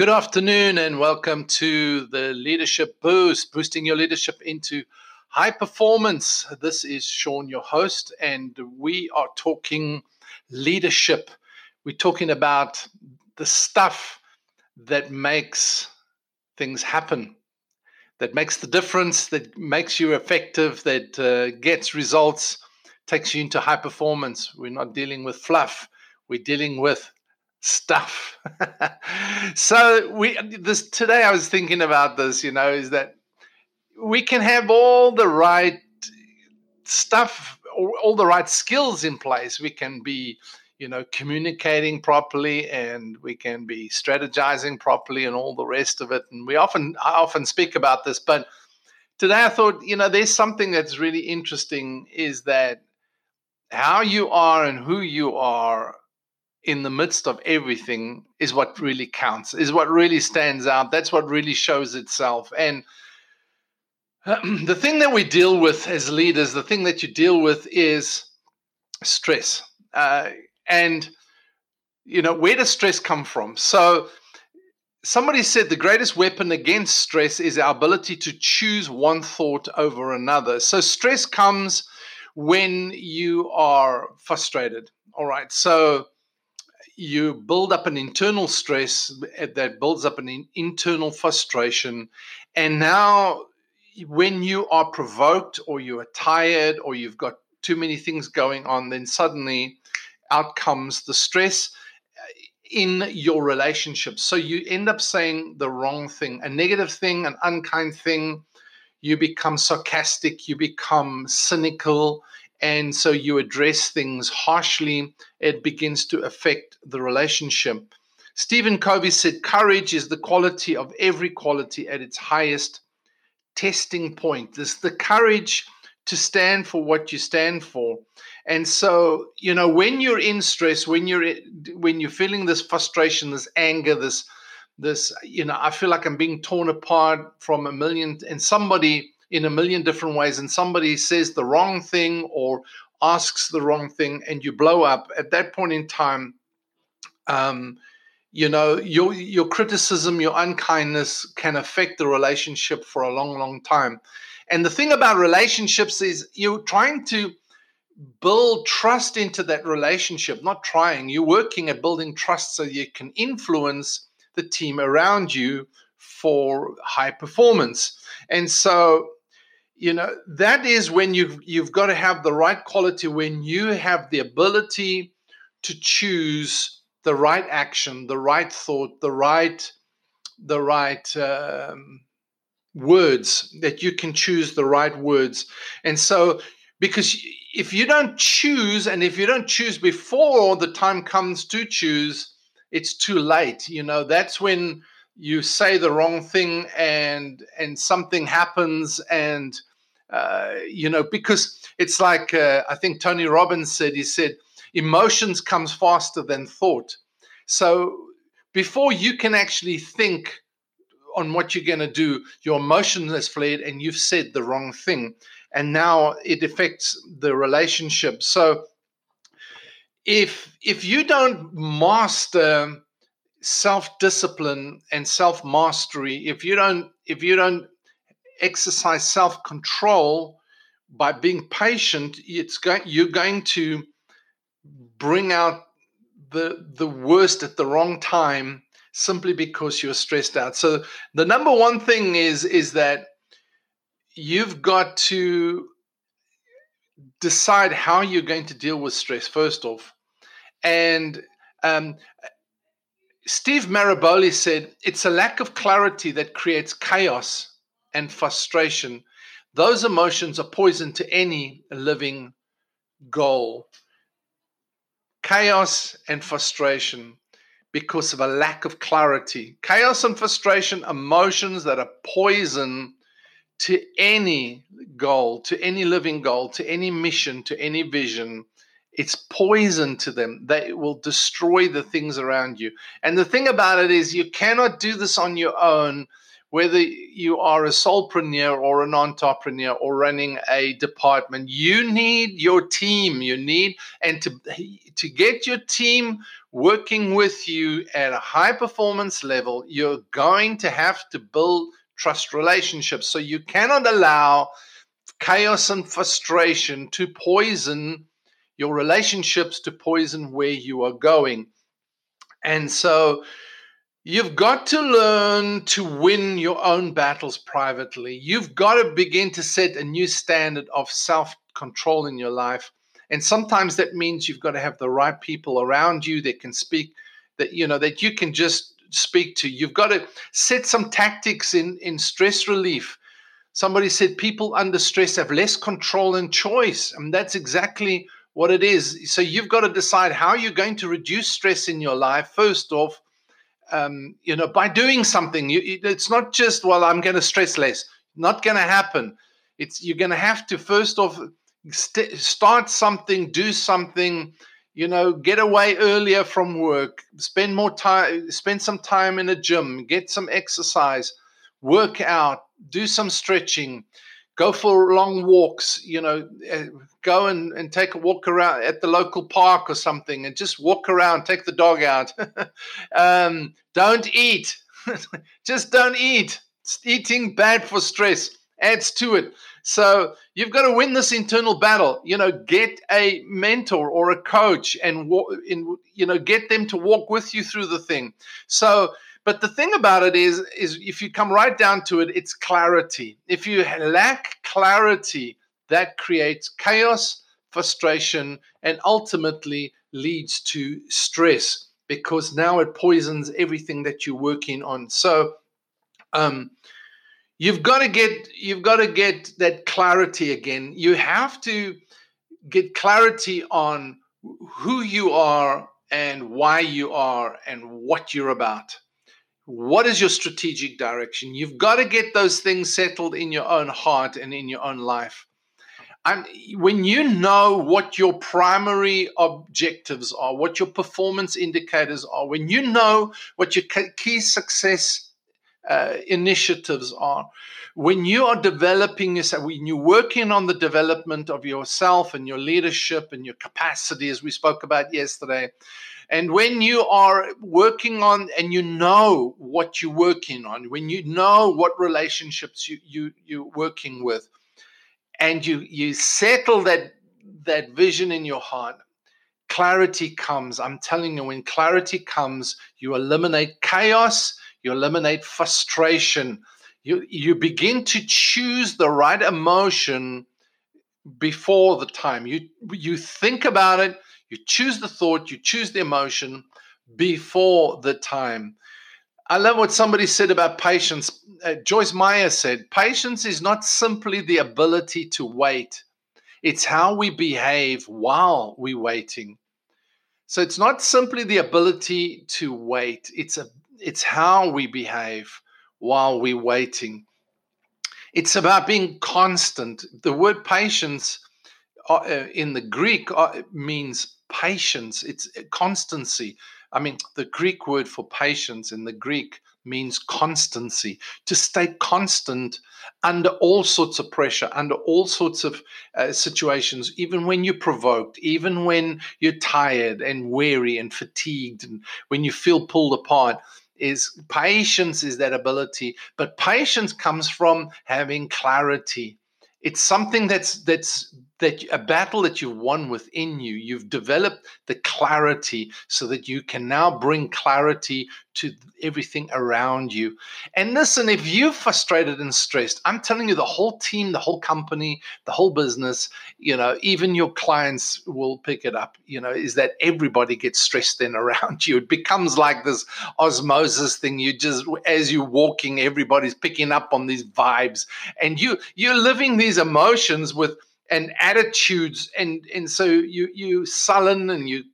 Good afternoon and welcome to the Leadership Boost, boosting your leadership into high performance. This is Shaun, your host, and we are talking leadership. We're talking about the stuff that makes things happen, that makes the difference, that makes you effective, that uh, gets results, takes you into high performance. We're not dealing with fluff, we're dealing with stuff. so we this today I was thinking about this, you know, is that we can have all the right stuff all the right skills in place. We can be, you know, communicating properly and we can be strategizing properly and all the rest of it. And we often I often speak about this, but today I thought, you know, there's something that's really interesting is that how you are and who you are in the midst of everything is what really counts, is what really stands out. That's what really shows itself. And the thing that we deal with as leaders, the thing that you deal with is stress. Uh, and, you know, where does stress come from? So, somebody said the greatest weapon against stress is our ability to choose one thought over another. So, stress comes when you are frustrated. All right. So, you build up an internal stress that builds up an internal frustration. And now, when you are provoked or you are tired or you've got too many things going on, then suddenly out comes the stress uh, in your relationship. So you end up saying the wrong thing, a negative thing, an unkind thing. You become sarcastic, you become cynical, and so you address things harshly, it begins to affect the relationship. Stephen Covey said, Courage is the quality of every quality at its highest testing point. This the courage to stand for what you stand for. And so, you know, when you're in stress, when you're when you're feeling this frustration, this anger, this this, you know, I feel like I'm being torn apart from a million and somebody in a million different ways and somebody says the wrong thing or asks the wrong thing and you blow up. At that point in time um, you know your your criticism your unkindness can affect the relationship for a long long time. And the thing about relationships is you're trying to build trust into that relationship not trying. You're working at building trust so you can influence the team around you for high performance. And so you know that is when you've you've got to have the right quality when you have the ability to choose the right action the right thought the right the right um, words that you can choose the right words. And so because if you don't choose and if you don't choose before the time comes to choose it's too late you know. That's when you say the wrong thing and and something happens and uh, you know, because it's like uh, I think Tony Robbins said. He said emotions comes faster than thought. So before you can actually think on what you're going to do, your emotion has fled and you've said the wrong thing, and now it affects the relationship. So if if you don't master self discipline and self mastery, if you don't if you don't exercise self control by being patient, it's going, you're going to bring out the the worst at the wrong time simply because you're stressed out. So the number one thing is is that you've got to decide how you're going to deal with stress first off, and um, Steve Maraboli said it's a lack of clarity that creates chaos and frustration, those emotions are poison to any living goal. Chaos and frustration. because of a lack of clarity. Chaos and frustration, emotions that are poison to any goal, to any living goal, to any mission, to any vision. It's poison to them. They will destroy the things around you. And the thing about it is, you cannot do this on your own whether you are a solopreneur or an entrepreneur or running a department you need your team. You need and to to get your team working with you at a high performance level you're going to have to build trust relationships. So you cannot allow chaos and frustration to poison your relationships to poison where you are going. And so You've got to learn to win your own battles privately. You've got to begin to set a new standard of self control in your life. And sometimes that means you've got to have the right people around you that can speak, that you know, that you can just speak to. You've got to set some tactics in, in stress relief. Somebody said people under stress have less control and choice. And that's exactly what it is. So you've got to decide how you're going to reduce stress in your life, first off um, you know, by doing something. You, it's not just, well, I'm going to stress less. Not going to happen. It's you're going to have to first off st- start something, do something. You know, get away earlier from work, spend more time, spend some time in a gym, get some exercise, work out, do some stretching, go for long walks. You know, eh, go and, and take a walk around at the local park or something and just walk around, take the dog out. um, don't eat. just don't eat. eating bad for stress adds to it. So you've got to win this internal battle. You know, get a mentor or a coach and you know get them to walk with you through the thing. So, but the thing about it is, is if you come right down to it, it's clarity. If you lack clarity, that creates chaos, frustration, and ultimately leads to stress because now it poisons everything that you're working on. So, um, you've got to get you've got to get that clarity again. You have to get clarity on who you are and why you are and what you're about. What is your strategic direction? You've got to get those things settled in your own heart and in your own life. And when you know what your primary objectives are, what your performance indicators are, when you know what your key success uh, initiatives are, when you are developing yourself, when you're working on the development of yourself and your leadership and your capacity, as we spoke about yesterday, and when you are working on and you know what you're working on, when you know what relationships you, you, you're working with, and you you settle that that vision in your heart clarity comes. I'm telling you when clarity comes you eliminate chaos you eliminate frustration. You you begin to choose the right emotion before the time. You you think about it you choose the thought you choose the emotion before the time. I love what somebody said about patience. Uh, Joyce Meyer said, Patience is not simply the ability to wait, it's how we behave while we're waiting. So it's not simply the ability to wait, it's, a, it's how we behave while we're waiting. It's about being constant. The word patience uh, uh in the Greek uh, means patience, it's constancy. I mean, the Greek word for patience in the Greek means constancy, to stay constant under all sorts of pressure, under all sorts of uh, situations, even when you're provoked, even when you're tired and weary and fatigued, and when you feel pulled apart. Is patience is that ability, but patience comes from having clarity. It's something that's that's that a battle that you've won within you, you've developed the clarity so that you can now bring clarity to everything around you. And listen, if you're frustrated and stressed, I'm telling you, the whole team, the whole company, the whole business, you know, even your clients will pick it up, you know, is that everybody gets stressed then around you. It becomes like this osmosis thing. You just, as you're walking, everybody's picking up on these vibes and you, you're living these emotions with, and attitudes and and so you you sullen and you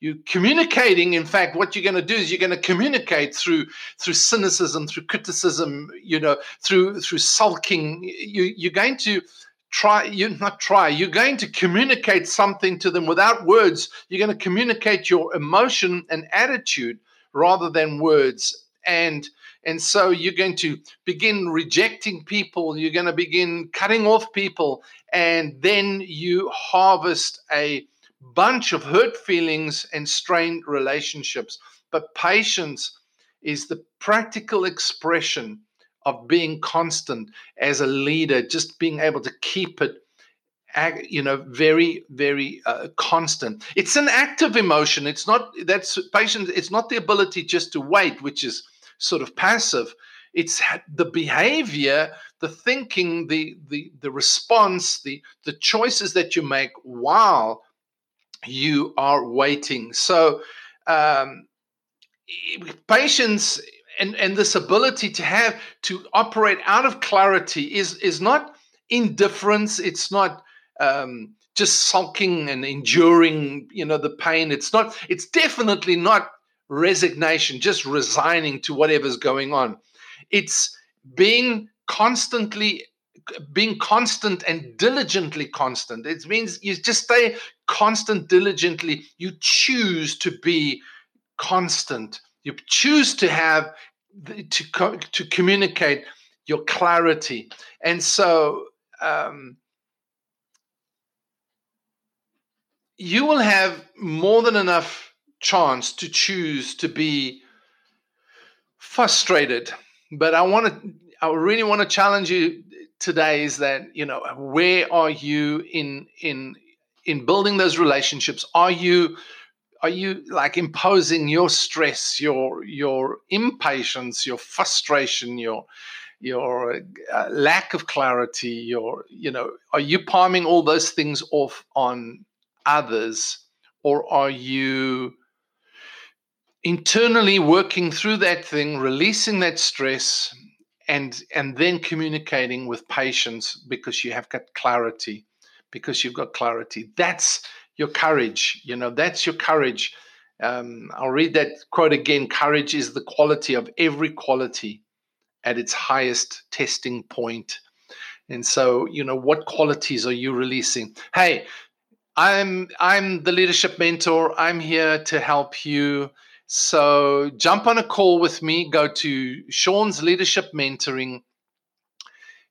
you communicating in fact what you're going to do is you're going to communicate through through cynicism through criticism you know through through sulking. You you're going to try you not try you're going to communicate something to them without words. You're going to communicate your emotion and attitude rather than words. And and so you're going to begin rejecting people you're going to begin cutting off people and then you harvest a bunch of hurt feelings and strained relationships. But patience is the practical expression of being constant as a leader, just being able to keep it you know very very uh, constant it's an active emotion it's not that's patience it's not the ability just to wait which is sort of passive it's the behavior the thinking the the the response the the choices that you make while you are waiting. So, um, patience and, and this ability to have to operate out of clarity is is not indifference. It's not um, just sulking and enduring, you know, the pain. It's not. It's definitely not resignation, just resigning to whatever's going on. It's being constantly being constant and diligently constant. It means you just stay constant diligently. You choose to be constant. You choose to have to to communicate your clarity, and so um, you will have more than enough chance to choose to be frustrated. But I want to, I really want to challenge you today is that you know where are you in in in building those relationships are you are you like imposing your stress your your impatience your frustration your your uh, lack of clarity your you know are you palming all those things off on others or are you internally working through that thing releasing that stress and and then communicating with patience because you have got clarity because you've got clarity. That's your courage you know that's your courage. Um, i'll read that quote again courage is the quality of every quality at its highest testing point. And so you know what qualities are you releasing? Hey i'm i'm the leadership mentor. I'm here to help you so jump on a call with me. Go to Shaun's Leadership Mentoring.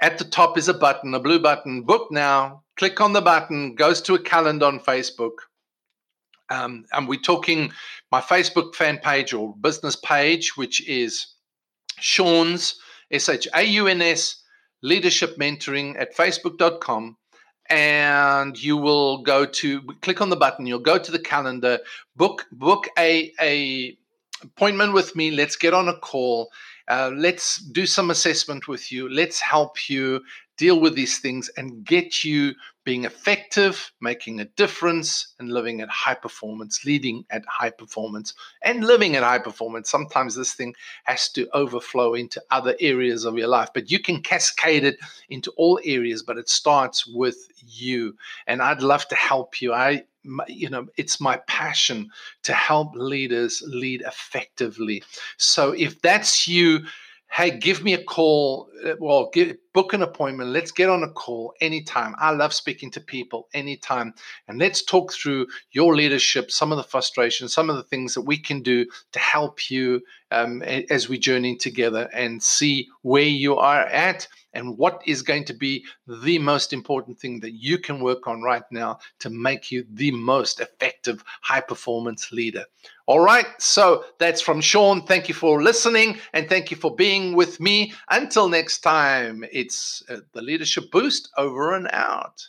At the top is a button, a blue button. Book now. Click on the button. Goes to a calendar on Facebook. Um, and we're talking my Facebook fan page or business page, which is Shaun's S H A U N S Leadership Mentoring at Facebook.com and you will go to click on the button you'll go to the calendar book book a a appointment with me let's get on a call uh, let's do some assessment with you let's help you deal with these things and get you being effective, making a difference, and living at high performance, leading at high performance, and living at high performance. Sometimes this thing has to overflow into other areas of your life, but you can cascade it into all areas, but it starts with you. And I'd love to help you. I you know it's my passion to help leaders lead effectively so if that's you hey, give me a call. Well, get, book an appointment. Let's get on a call anytime. I love speaking to people anytime. And let's talk through your leadership, some of the frustrations, some of the things that we can do to help you um, as we journey together and see where you are at and what is going to be the most important thing that you can work on right now to make you the most effective high performance leader. All right, so that's from Shaun. Thank you for listening and thank you for being with me. Until next time, it's uh, the Leadership Boost over and out.